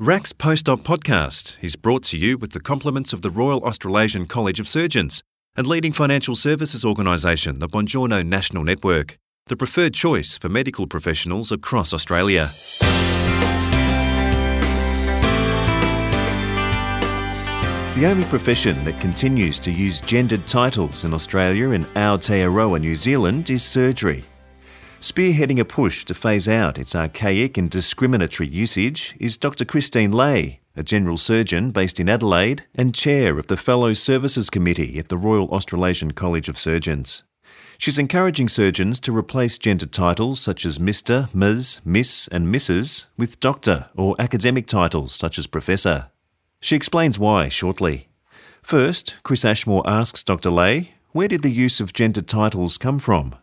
RACS Post-Op podcast is brought to you with the compliments of the Royal Australasian College of Surgeons and leading financial services organisation, the Bongiorno National Network, the preferred choice for medical professionals across Australia. The only profession that continues to use gendered titles in Australia and Aotearoa, New Zealand is surgery. Spearheading a push to phase out its archaic and discriminatory usage is Dr. Christine Lai, a general surgeon based in Adelaide and chair of the Fellow Services Committee at the Royal Australasian College of Surgeons. She's encouraging surgeons to replace gendered titles such as Mr., Ms., Miss, and Mrs. with doctor or academic titles such as professor. She explains why shortly. First, Chris Ashmore asks Dr. Lai, where did the use of gendered titles come from?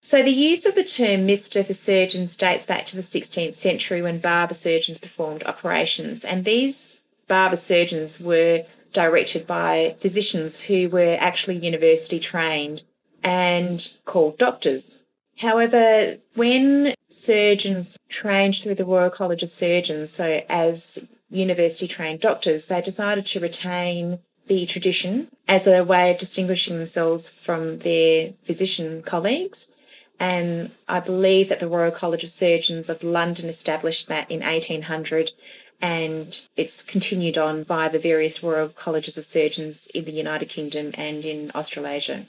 So, the use of the term Mr. for surgeons dates back to the 16th century when barber surgeons performed operations, and these barber surgeons were directed by physicians who were actually university trained and called doctors. However, when surgeons trained through the Royal College of Surgeons, so as university trained doctors, they decided to retain the tradition as a way of distinguishing themselves from their physician colleagues and I believe that the Royal College of Surgeons of London established that in 1800 and it's continued on by the various Royal Colleges of Surgeons in the United Kingdom and in Australasia.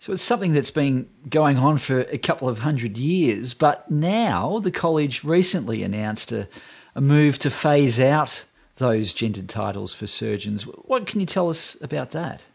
So it's something that's been going on for a couple of hundred years, but now the college recently announced a, a move to phase out those gendered titles for surgeons. What can you tell us about that?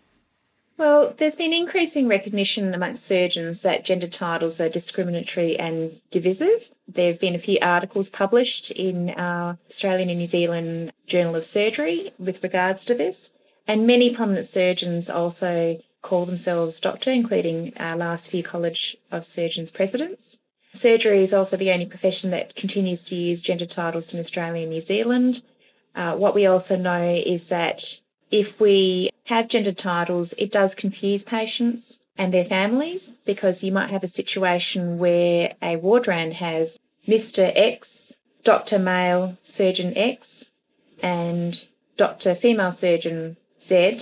Well, there's been increasing recognition amongst surgeons that gender titles are discriminatory and divisive. There have been a few articles published in our Australian and New Zealand Journal of Surgery with regards to this, and many prominent surgeons also call themselves doctor, including our last few College of Surgeons presidents. Surgery is also the only profession that continues to use gender titles in Australia and New Zealand. Uh, what we also know is that if we have gender titles, it does confuse patients and their families because you might have a situation where a ward round has Mr. X, Dr. Male Surgeon X, and Dr. Female Surgeon Z.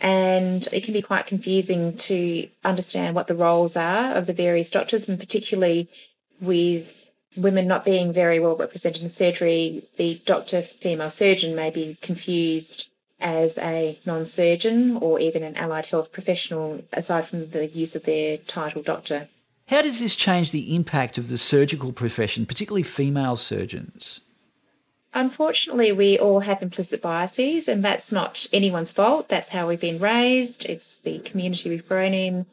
And it can be quite confusing to understand what the roles are of the various doctors, and particularly with women not being very well represented in surgery, the doctor female surgeon may be confused as a non surgeon or even an allied health professional, aside from the use of their title doctor. How does this change the impact of the surgical profession, particularly female surgeons? Unfortunately, we all have implicit biases, and that's not anyone's fault. That's how we've been raised, it's the community we've grown in.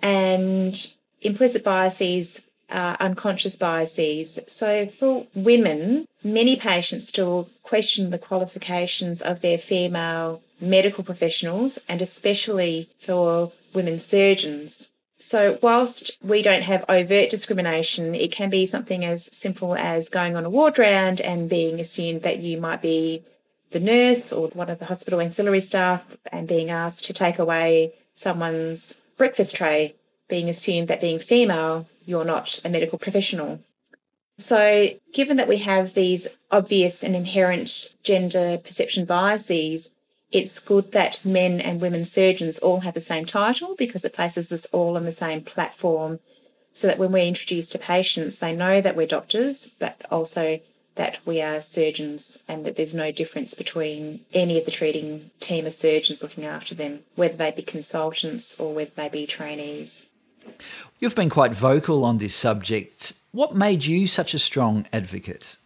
And implicit biases uh, unconscious biases. So, for women, many patients still question the qualifications of their female medical professionals, and especially for women surgeons. So, whilst we don't have overt discrimination, it can be something as simple as going on a ward round and being assumed that you might be the nurse or one of the hospital ancillary staff and being asked to take away someone's breakfast tray, being assumed that being female you're not a medical professional. So, given that we have these obvious and inherent gender perception biases, it's good that men and women surgeons all have the same title because it places us all on the same platform so that when we're introduced to patients, they know that we're doctors, but also that we are surgeons and that there's no difference between any of the treating team of surgeons looking after them, whether they be consultants or whether they be trainees. You've been quite vocal on this subject. What made you such a strong advocate?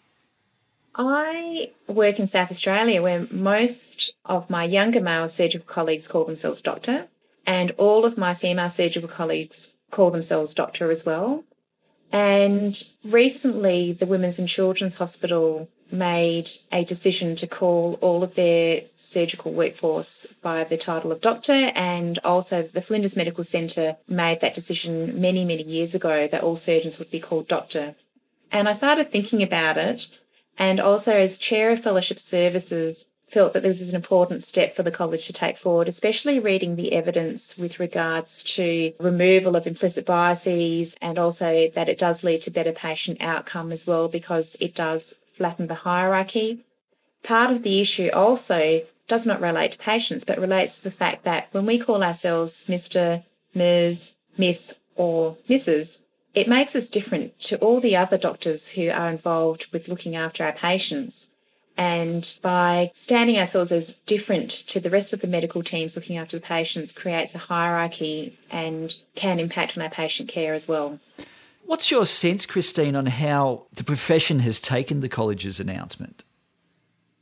I work in South Australia where most of my younger male surgical colleagues call themselves doctor, and all of my female surgical colleagues call themselves doctor as well. And recently, the Women's and Children's Hospital made a decision to call all of their surgical workforce by the title of doctor, and also the Flinders Medical Centre made that decision many, many years ago that all surgeons would be called doctor. And I started thinking about it, and also as chair of fellowship services, felt that this is an important step for the college to take forward, especially reading the evidence with regards to removal of implicit biases and also that it does lead to better patient outcome as well because it does flatten the hierarchy part of the issue also does not relate to patients, but relates to the fact that when we call ourselves Mr., Ms., Miss, or Mrs., it makes us different to all the other doctors who are involved with looking after our patients. And by standing ourselves as different to the rest of the medical teams looking after the patients creates a hierarchy and can impact on our patient care as well. What's your sense, Christine, on how the profession has taken the college's announcement?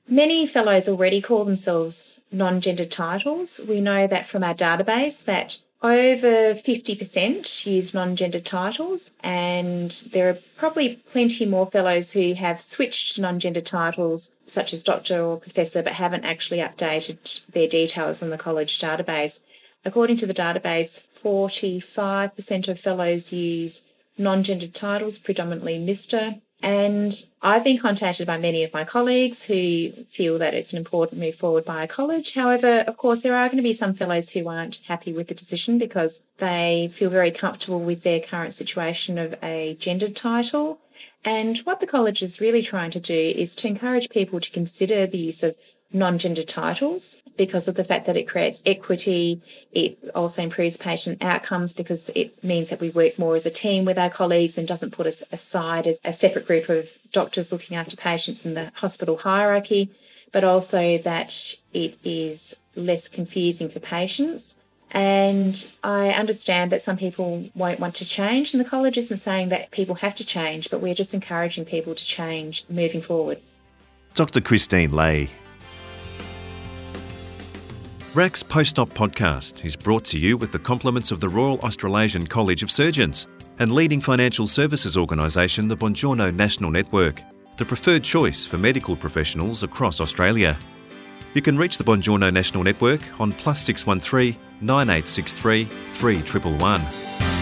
Many fellows already call themselves non-gendered titles. We know that from our database that over 50% use non-gendered titles and there are probably plenty more fellows who have switched to non-gendered titles such as doctor or professor but haven't actually updated their details on the college database. According to the database, 45% of fellows use non-gendered titles, predominantly Mr. And I've been contacted by many of my colleagues who feel that it's an important move forward by a college. However, of course, there are going to be some fellows who aren't happy with the decision because they feel very comfortable with their current situation of a gendered title. And what the college is really trying to do is to encourage people to consider the use of non-gender titles because of the fact that it creates equity. It also improves patient outcomes because it means that we work more as a team with our colleagues and doesn't put us aside as a separate group of doctors looking after patients in the hospital hierarchy, but also that it is less confusing for patients. And I understand that some people won't want to change, and the college isn't saying that people have to change, but we're just encouraging people to change moving forward. Dr. Christine Lai RACS Post-Op podcast is brought to you with the compliments of the Royal Australasian College of Surgeons and leading financial services organisation the Bongiorno National Network, the preferred choice for medical professionals across Australia. You can reach the Bongiorno National Network on plus 613 9863 3111.